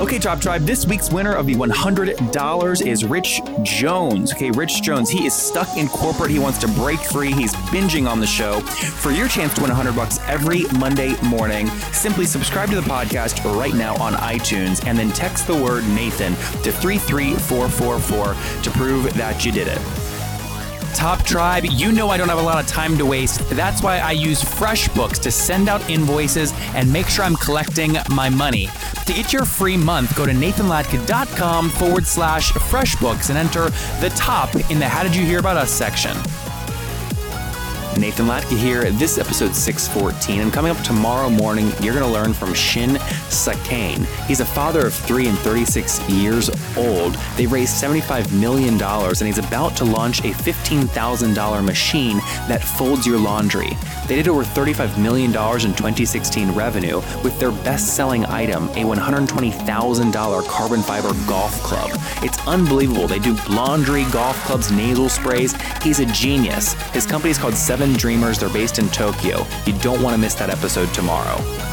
Okay, Top Tribe, this week's winner of the $100 is Rich Jones. Okay, Rich Jones, he is stuck in corporate. He wants to break free. He's binging on the show. For your chance to win 100 bucks every Monday morning, simply subscribe to the podcast right now on iTunes and then text the word Nathan to 33444 to prove that you did it. Top Tribe, you know I don't have a lot of time to waste. That's why I use FreshBooks to send out invoices and make sure I'm collecting my money. To get your free month, go to nathanlatka.com forward slash FreshBooks and enter the top in the How Did You Hear About Us section. Nathan Latka here. This episode 614, and coming up tomorrow morning, you're going to learn from Shin Sakane. He's a father of three and 36 years old. They raised $75 million, and he's about to launch a $15,000 machine that folds your laundry. They did over $35 million in 2016 revenue with their best selling item, a $120,000 carbon fiber golf club. It's unbelievable. They do laundry, golf clubs, nasal sprays. He's a genius. His company is called Seven Dreamers. They're based in Tokyo. You don't want to miss that episode tomorrow.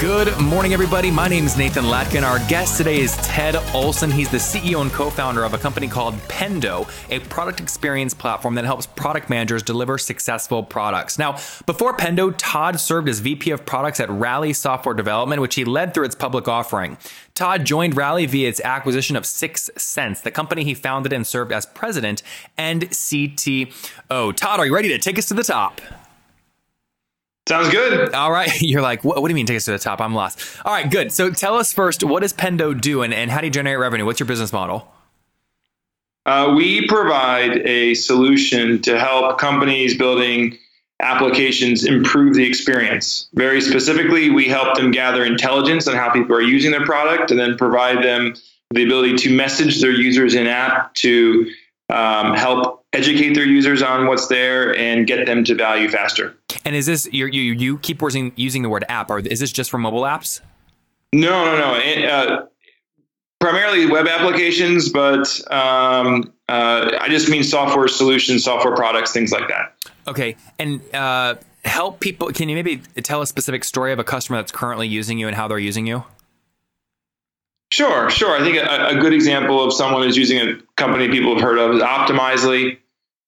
Good morning, everybody. My name is Nathan Latka. Our guest today is Todd Olson. He's the CEO and co founder of a company called Pendo, a product experience platform that helps product managers deliver successful products. Now, before Pendo, Todd served as VP of products at Rally Software Development, which he led through its public offering. Todd joined Rally via its acquisition of Six Sense, the company he founded and served as president and CTO. Todd, are you ready to take us to the top? Sounds good. All right. You're like, what, what, do you mean take us to the top? I'm lost. All right, good. So tell us first, what does Pendo do and, and how do you generate revenue? What's your business model? Uh, we provide a solution to help companies building applications improve the experience. Very specifically, we help them gather intelligence on how people are using their product and then provide them the ability to message their users in app to um, help educate their users on what's there and get them to value faster. And is this you you you keep using using the word app, or is this just for mobile apps? No, no, no. Uh, primarily web applications, but um, uh, I just mean software solutions, software products, things like that. Okay, and uh, help people. Can you maybe tell a specific story of a customer that's currently using you and how they're using you? Sure, sure. I think a, a good example of someone who's using a company people have heard of is Optimizely.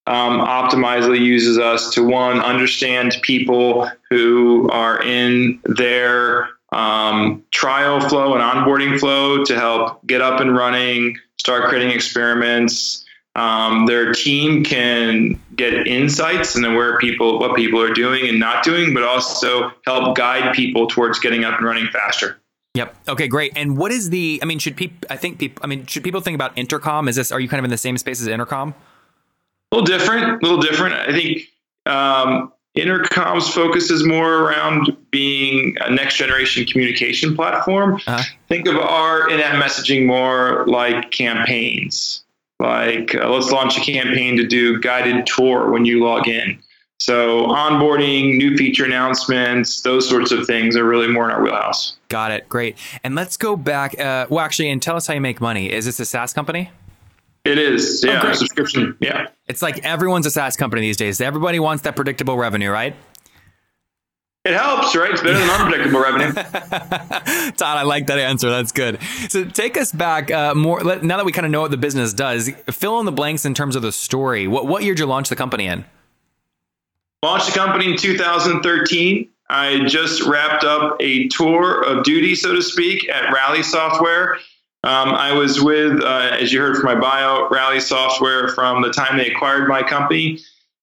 Um, Optimizely uses us to one understand people who are in their um, trial flow and onboarding flow to help get up and running, start creating experiments. Um, their team can get insights and where people, what people are doing and not doing, but also help guide people towards getting up and running faster. Yep. Okay, great. And what is the? I mean, should people? I think people. I mean, should people think about intercom? Is this? Are you kind of in the same space as intercom? A little different. A little different. I think um, intercom's focus is more around being a next generation communication platform. Uh-huh. Think of our in-app messaging more like campaigns. Like, uh, let's launch a campaign to do guided tour when you log in. So onboarding, new feature announcements, those sorts of things are really more in our wheelhouse. Got it. Great. And let's go back. Uh, well, actually, and tell us how you make money. Is this a SaaS company? It is. Yeah. Oh, subscription. Yeah. It's like everyone's a SaaS company these days. Everybody wants that predictable revenue, right? It helps, right? It's better than unpredictable revenue. Todd, I like that answer. That's good. So take us back uh, more. Now that we kind of know what the business does, fill in the blanks in terms of the story. What what year did you launch the company in? Launched the company in 2013. I just wrapped up a tour of duty, so to speak, at Rally Software. Um, I was with, uh, as you heard from my bio, Rally Software from the time they acquired my company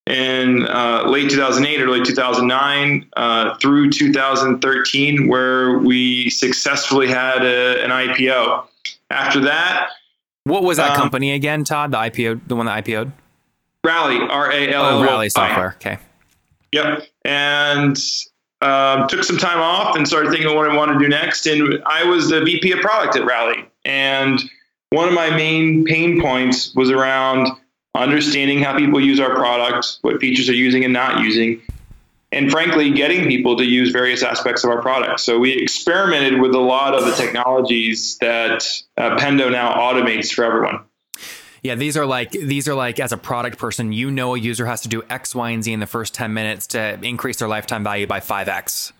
in uh, late 2008, early 2009, uh, through 2013, where we successfully had a, an IPO. After that, what was that um, company again, Todd? The IPO, the one that IPO'd? Rally, R A L L. Oh, Rally Software. Okay. Yep. And um, took some time off and started thinking what I want to do next. And I was the VP of product at Rally. And one of my main pain points was around understanding how people use our products, what features they're using and not using, and frankly, getting people to use various aspects of our products. So we experimented with a lot of the technologies that uh, Pendo now automates for everyone. Yeah, these are like these are like as a product person, you know a user has to do X, Y, and Z in the first 10 minutes to increase their lifetime value by 5x.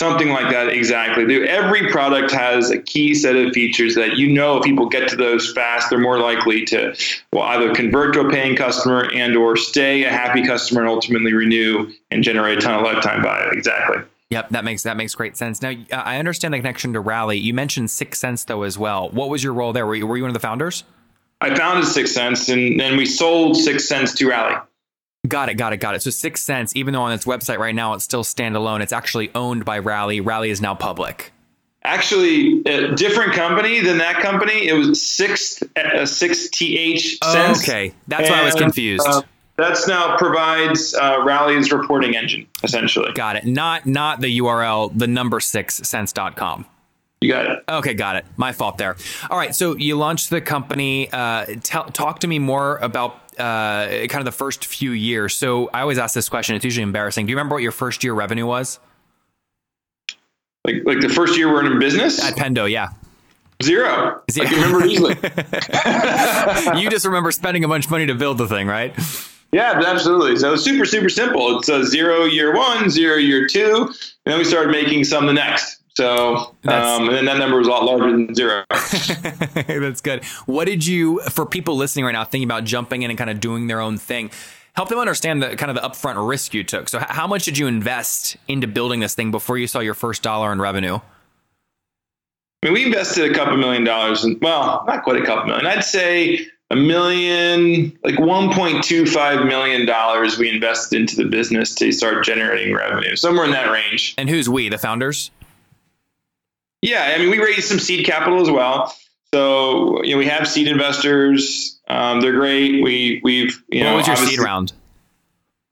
Something like that, exactly. Every product has a key set of features that you know if people get to those fast, they're more likely to well either convert to a paying customer and or stay a happy customer and ultimately renew and generate a ton of lifetime value. Exactly. Yep, that makes that makes great sense. Now, I understand the connection to Rally. You mentioned 6sense though as well. What was your role there? Were you, were you one of the founders? I founded 6sense and then we sold 6sense to Rally. Got it, got it, got it. So 6sense, even though on its website right now it's still standalone, it's actually owned by Rally. Rally is now public. Actually, a different company than that company. It was six uh, six th oh, Okay, that's and, why I was confused. Uh, that's now provides uh, Rally's reporting engine essentially. Got it. Not not the URL, the number six sense.com. You got it. Okay, got it. My fault there. All right, so you launched the company. Uh, tell, talk to me more about uh, kind of the first few years. So I always ask this question. It's usually embarrassing. Do you remember what your first year revenue was? Like like the first year we're in business at Pendo, yeah. Zero. Zero. I can remember easily. you just remember spending a bunch of money to build the thing, right? Yeah, absolutely. So it's super, super simple. It's a zero year one, zero year two, and then we started making some the next. So, um, and then that number was a lot larger than zero. That's good. What did you, for people listening right now, thinking about jumping in and kind of doing their own thing, help them understand the kind of the upfront risk you took. So, how much did you invest into building this thing before you saw your first dollar in revenue? I mean, we invested a couple million dollars, and well, not quite a couple million. I'd say a million, like $1.25 million we invested into the business to start generating revenue, somewhere in that range. And who's we, the founders? Yeah, I mean, we raised some seed capital as well. So you know, we have seed investors. Um, they're great. We we've you what know. What was your seed round?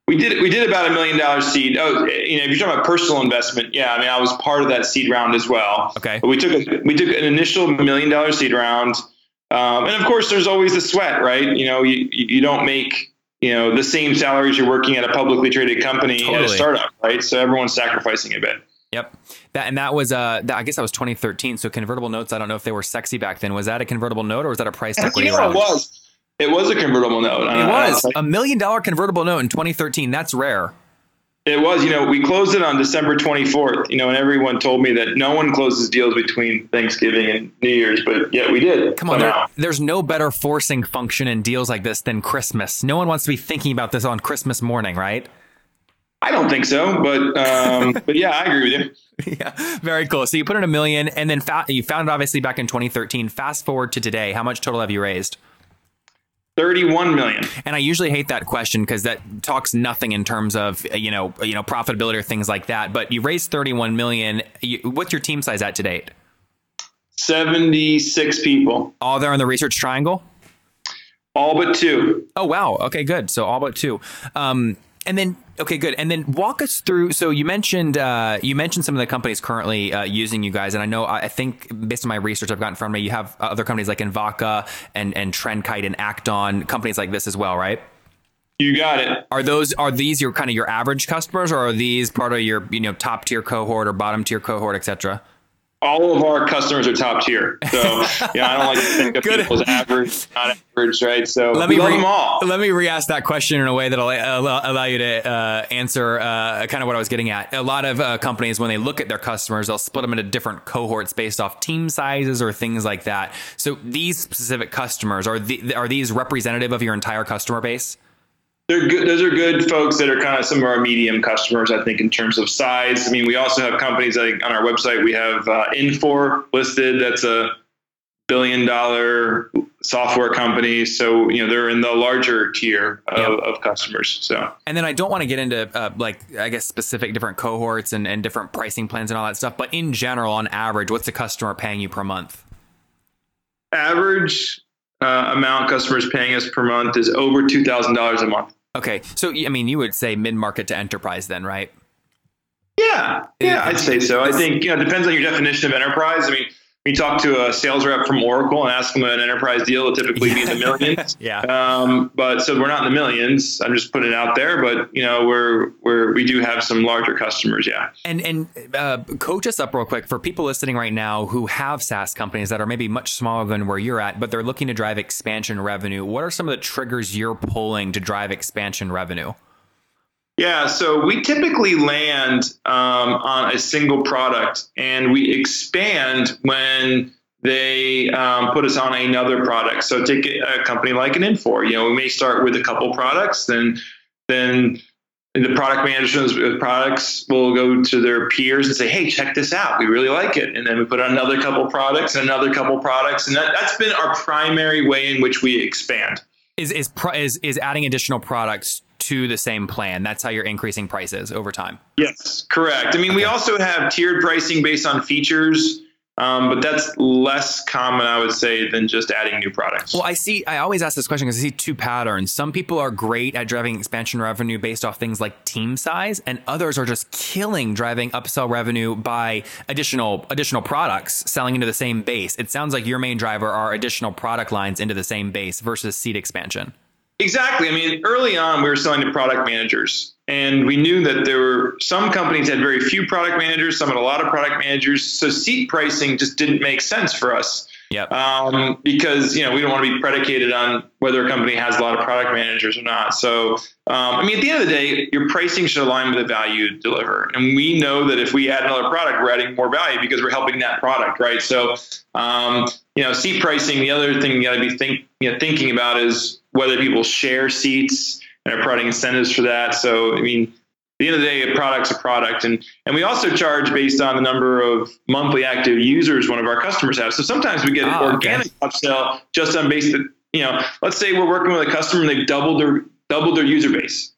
We did we did about a million dollar seed. Oh, you know, if you're talking about personal investment, yeah, I mean, I was part of that seed round as well. Okay. But we took a, we took an initial million dollar seed round, um, and of course, there's always the sweat, right? You know, you you don't make you know the same salaries you're working at a publicly traded company totally. at a startup, right? So everyone's sacrificing a bit. Yep. That and that was uh that, I guess that was 2013. So convertible notes, I don't know if they were sexy back then. Was that a convertible note or was that a price equity? Know, it was. It was a convertible note. It was a million dollar convertible note in 2013. That's rare. It was, you know, we closed it on December 24th, you know, and everyone told me that no one closes deals between Thanksgiving and New Year's, but yeah, we did. Come on, there, there's no better forcing function in deals like this than Christmas. No one wants to be thinking about this on Christmas morning, right? I don't think so, but um, but yeah, I agree with you. yeah, very cool. So you put in a million, and then fa- you found it obviously back in 2013. Fast forward to today, how much total have you raised? 31 million. And I usually hate that question because that talks nothing in terms of you know you know profitability or things like that. But you raised 31 million. You, what's your team size at to date? 76 people. All there in the research triangle. All but two. Oh wow. Okay, good. So all but two. Um, and then okay, good. And then walk us through. So you mentioned uh, you mentioned some of the companies currently uh, using you guys, and I know I think based on my research I've gotten from me, you have other companies like Invoca and and Trendkite and Act-On, companies like this as well, right? You got it. Are those are these your kind of your average customers, or are these part of your you know top tier cohort or bottom tier cohort, et cetera? All of our customers are top tier. So yeah, I don't like to think of Good. people as average, not average, right? So let me love re- them all. Let me re-ask that question in a way that'll allow, allow you to uh, answer uh, kind of what I was getting at. A lot of uh, companies, when they look at their customers, they'll split them into different cohorts based off team sizes or things like that. So these specific customers are the, are these representative of your entire customer base? They're good. Those are good folks that are kind of some of our medium customers, I think, in terms of size. I mean, we also have companies like on our website. We have uh, Infor listed. That's a billion dollar software company. So you know they're in the larger tier of, yep. of customers. So and then I don't want to get into uh, like I guess specific different cohorts and, and different pricing plans and all that stuff. But in general, on average, what's the customer paying you per month? Average uh, amount customers paying us per month is over two thousand dollars a month. Okay, so I mean, you would say mid market to enterprise, then, right? Yeah, yeah, I'd say so. I think you know, it depends on your definition of enterprise. I mean, you talk to a sales rep from Oracle and ask them an enterprise deal, it'll typically be in the millions. Yeah. Um, but so we're not in the millions. I'm just putting it out there, but you know, we're we're we do have some larger customers. Yeah. And and uh, coach us up real quick for people listening right now who have SaaS companies that are maybe much smaller than where you're at, but they're looking to drive expansion revenue. What are some of the triggers you're pulling to drive expansion revenue? Yeah, so we typically land um, on a single product and we expand when they um, put us on another product. So take a company like an Infor. You know, we may start with a couple products, then then the product managers of products will go to their peers and say, "Hey, check this out. We really like it." And then we put on another couple products, and another couple products, and that, that's been our primary way in which we expand. Is is is is adding additional products to the same plan. That's how you're increasing prices over time. Yes, correct. I mean, okay. we also have tiered pricing based on features. Um, but that's less common, I would say, than just adding new products. Well, I see. I always ask this question because I see two patterns. Some people are great at driving expansion revenue based off things like team size, and others are just killing driving upsell revenue by additional additional products selling into the same base. It sounds like your main driver are additional product lines into the same base versus seat expansion. Exactly. I mean, early on, we were selling to product managers, and we knew that there were some companies had very few product managers, some had a lot of product managers. So seat pricing just didn't make sense for us. Yep. Um, because you know we don't want to be predicated on whether a company has a lot of product managers or not. So um, I mean, at the end of the day, your pricing should align with the value you deliver. And we know that if we add another product, we're adding more value because we're helping that product, right? So um, you know, seat pricing. The other thing you got to be think you know thinking about is whether people share seats and are providing incentives for that. So, I mean, at the end of the day, a product's a product. And, and we also charge based on the number of monthly active users one of our customers has. So sometimes we get an oh, organic okay. upsell just on base that, you know, let's say we're working with a customer and they've doubled their, doubled their user base.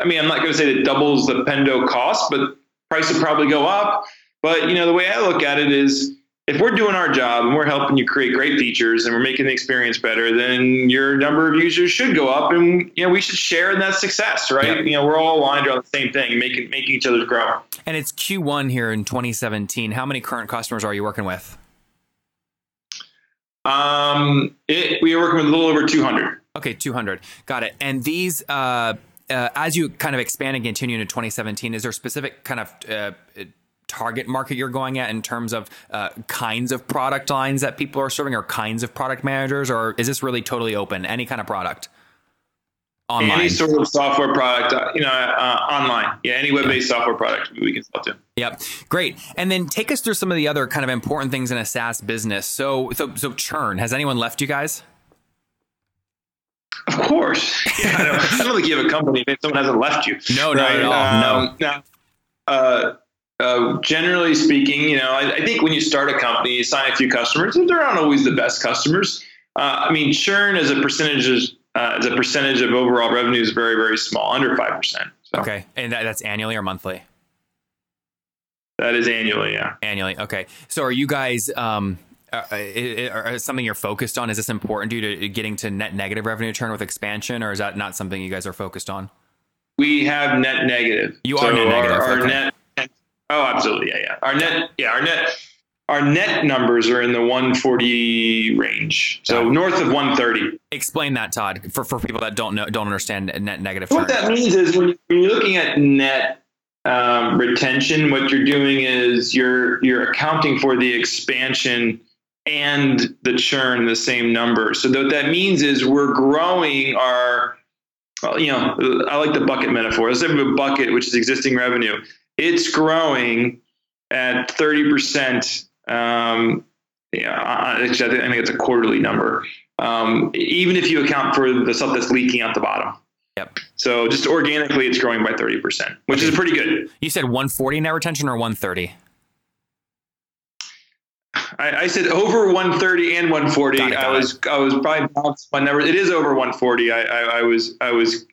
I mean, I'm not going to say that doubles the Pendo cost, but price will probably go up. But, you know, the way I look at it is, if we're doing our job and we're helping you create great features and we're making the experience better, then your number of users should go up, and you know we should share in that success, right? You know, we're all aligned on the same thing, making making each other grow. And it's Q1 here in 2017. How many current customers are you working with? Um, it, we are working with a little over 200. Okay, 200. Got it. And these. Uh, uh, as you kind of expand and continue into 2017, is there specific kind of uh, target market you're going at in terms of uh, kinds of product lines that people are serving or kinds of product managers or is this really totally open? Any kind of product? Online. Any sort of software product uh, you know uh, online. Yeah any web-based software product we can sell to. Yep. Great. And then take us through some of the other kind of important things in a saas business. So so so churn has anyone left you guys? Of course. Yeah, I, don't, I, don't, think you have a company if someone hasn't left you. No right? not at all. Um, no, no. Uh, uh, generally speaking, you know, I, I, think when you start a company, you sign a few customers, they're not always the best customers. Uh, I mean, churn as a percentage uh, as a percentage of overall revenue is very, very small, under five percent. So. Okay, and that, that's annually or monthly? That is annually, yeah. Annually, okay. So, are you guys? Um, uh, is something you're focused on? Is this important due to getting to net negative revenue churn with expansion, or is that not something you guys are focused on? We have net negative. You are so net negative. Our, our okay. net Oh, absolutely. Yeah, yeah. Our net, yeah, our net, our net numbers are in the 140 range, so north of 130. Explain that, Todd, for, for people that don't know, don't understand net negative. What that means is when you're looking at net um, retention, what you're doing is you're you're accounting for the expansion and the churn the same number. So what that means is we're growing our, well, you know, I like the bucket metaphor. Let's have a bucket, which is existing revenue it's growing at 30%. Um, yeah, I think it's a quarterly number. Um, even if you account for the stuff that's leaking out the bottom. Yep. So just organically, it's growing by 30%, which okay. is pretty good. You said 140 net retention or 130? I, I said over 130 and 140. Got it, got I was it. I was probably bounced my number. It is over 140. I, I, I was I was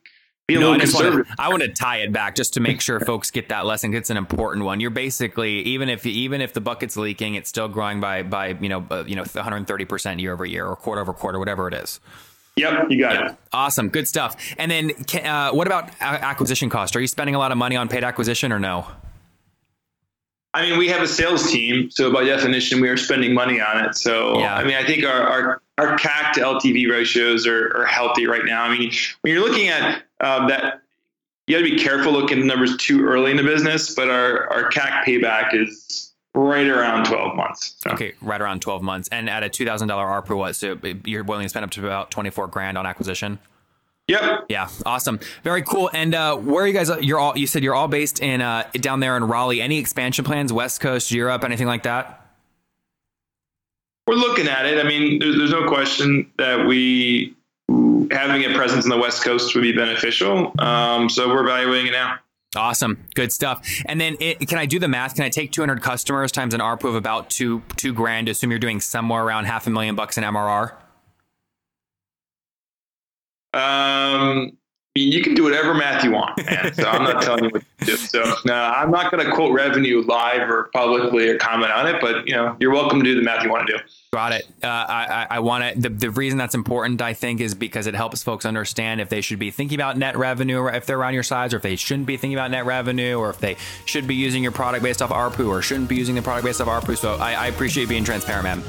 no, I, want to, I want to tie it back just to make sure folks get that lesson. It's an important one. You're basically even if even if the bucket's leaking, it's still growing by by you know uh, you know 130 percent year over year or quarter over quarter, whatever it is. Yep, you got yep. it. Awesome, good stuff. And then, uh, what about acquisition cost? Are you spending a lot of money on paid acquisition or no? I mean, we have a sales team, so by definition, we are spending money on it. So, Yeah. I mean, I think our, our, our CAC to LTV ratios are, are healthy right now. I mean, when you're looking at um, that, you got to be careful looking at numbers too early in the business, but our, our CAC payback is right around 12 months. So. Okay, right around 12 months. And at a $2,000 ARPU, what? So you're willing to spend up to about 24 grand on acquisition? Yep. Yeah, awesome, very cool. And uh, where are you guys? You're all. You said you're all based in uh, down there in Raleigh. Any expansion plans? West Coast, Europe, anything like that? We're looking at it. I mean, there's, there's no question that we having a presence in the West Coast would be beneficial. Um, so we're evaluating it now. Awesome, good stuff. And then, it, can I do the math? Can I take 200 customers times an ARPU of about two two grand? Assume you're doing somewhere around half a million bucks in MRR. Um, you can do whatever math you want, man. So I'm not telling you what to do. So no, I'm not going to quote revenue live or publicly or comment on it. But you know, you're welcome to do the math you want to do. Got it. Uh, I, I want to. The, the reason that's important, I think, is because it helps folks understand if they should be thinking about net revenue, or if they're around your size, or if they shouldn't be thinking about net revenue, or if they should be using your product based off ARPU, or shouldn't be using the product based off ARPU. So I, I appreciate being transparent, man.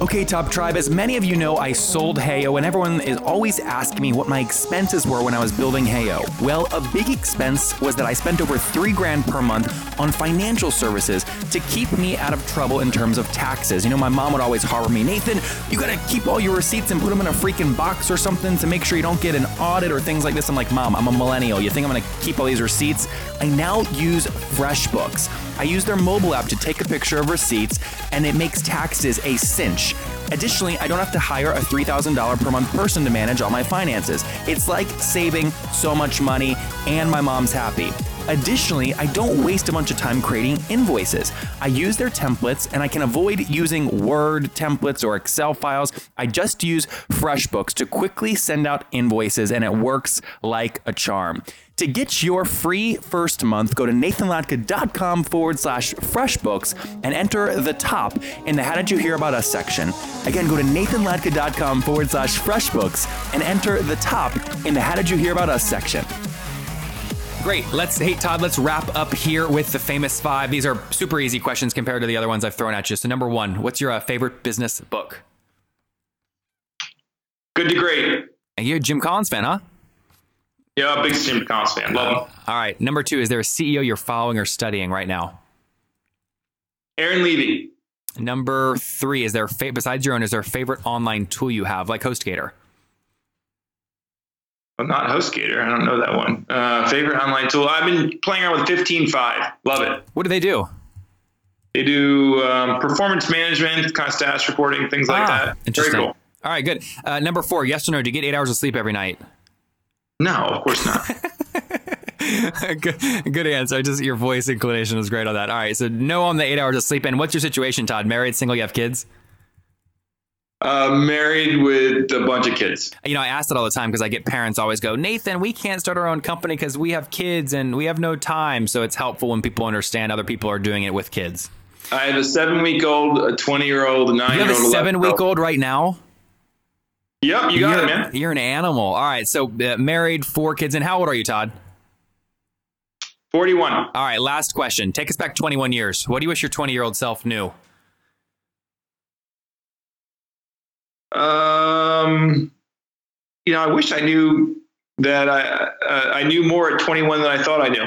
Okay, Top Tribe, as many of you know, I sold Heyo, and everyone is always asking me what my expenses were when I was building Heyo. Well, a big expense was that I spent over three grand per month on financial services to keep me out of trouble in terms of taxes. You know, my mom would always harbor me, Nathan, you gotta keep all your receipts and put them in a freaking box or something to make sure you don't get an audit or things like this. I'm like, Mom, I'm a millennial. You think I'm gonna keep all these receipts? I now use FreshBooks. I use their mobile app to take a picture of receipts, and it makes taxes a cinch. Additionally, I don't have to hire a $3,000 per month person to manage all my finances. It's like saving so much money, and my mom's happy. Additionally, I don't waste a bunch of time creating invoices. I use their templates and I can avoid using Word templates or Excel files. I just use FreshBooks to quickly send out invoices and it works like a charm. To get your free first month, go to nathanlatka.com forward slash freshbooks and enter the top in the How Did You Hear About Us section. Again, go to nathanlatka.com forward slash freshbooks and enter the top in the How Did You Hear About Us section. Great. Let's, hey, Todd, let's wrap up here with the famous five. These are super easy questions compared to the other ones I've thrown at you. So, number one, what's your uh, favorite business book? Good to great. And you're a Jim Collins fan, huh? Yeah, big Jim Collins fan. Love him. All right. Number two, is there a CEO you're following or studying right now? Aaron Levie. Number three, is there, a fa- besides your own, is there a favorite online tool you have, like HostGator? Well, not HostGator. I don't know that one. Uh, favorite online tool. I've been playing around with 15Five. Love it. What do they do? They do um, performance management, kind of status reporting, things like Ah, that. Very Interesting. cool. All right, good. Uh, number four, yes or no? Do you get eight hours of sleep every night? No, of course not. good, good answer. Just your voice inclination was great on that. All right, so no on the eight hours of sleep. And what's your situation, Todd? Married, single, you have kids? uh, married with a bunch of kids. You know, I ask that all the time because I get parents always go, Nathan, we can't start our own company because we have kids and we have no time. So it's helpful when people understand other people are doing it with kids. I have a seven week old, a 20 year old, a nine You have a seven week old right now? Yep, you got you're, it, man. You're an animal. All right, so uh, married, four kids. And how old are you, Todd? 41. All right, last question. Take us back 21 years. What do you wish your 20 year old self knew? Um, you know, I wish I knew that I uh, I knew more at 21 than I thought I knew.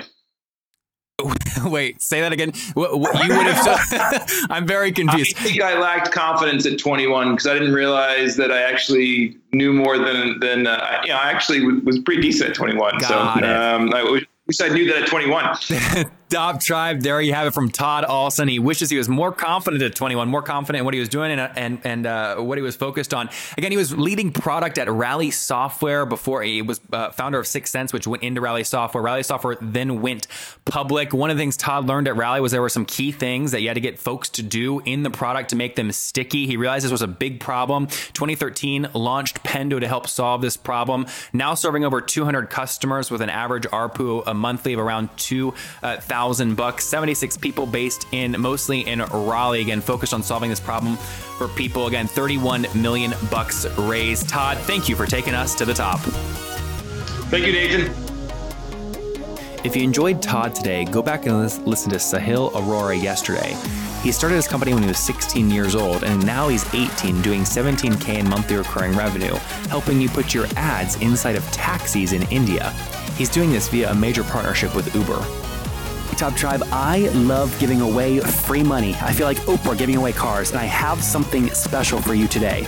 Wait, say that again. What, what you would have. I'm very confused. I think I lacked confidence at 21 because I didn't realize that I actually knew more than than uh, I- you know. I actually was, was pretty decent at 21. Got so um, I wish I knew that at 21. Top Tribe, there you have it from Todd Olson. He wishes he was more confident at 21, more confident in what he was doing and and, and uh, what he was focused on. Again, he was leading product at Rally Software before he was uh, founder of Six Sense, which went into Rally Software. Rally Software then went public. One of the things Todd learned at Rally was there were some key things that you had to get folks to do in the product to make them sticky. He realized this was a big problem. 2013 launched Pendo to help solve this problem. Now serving over 200 customers with an average ARPU a monthly of around 2,000 bucks. 76 people based in mostly in Raleigh. Again, focused on solving this problem for people. Again, 31 million bucks raised. Todd, thank you for taking us to the top. Thank you, Nathan. If you enjoyed Todd today, go back and listen to Sahil Aurora yesterday. He started his company when he was 16 years old, and now he's 18, doing 17K in monthly recurring revenue, helping you put your ads inside of taxis in India. He's doing this via a major partnership with Uber. Tribe, I love giving away free money. I feel like Oprah giving away cars, and I have something special for you today.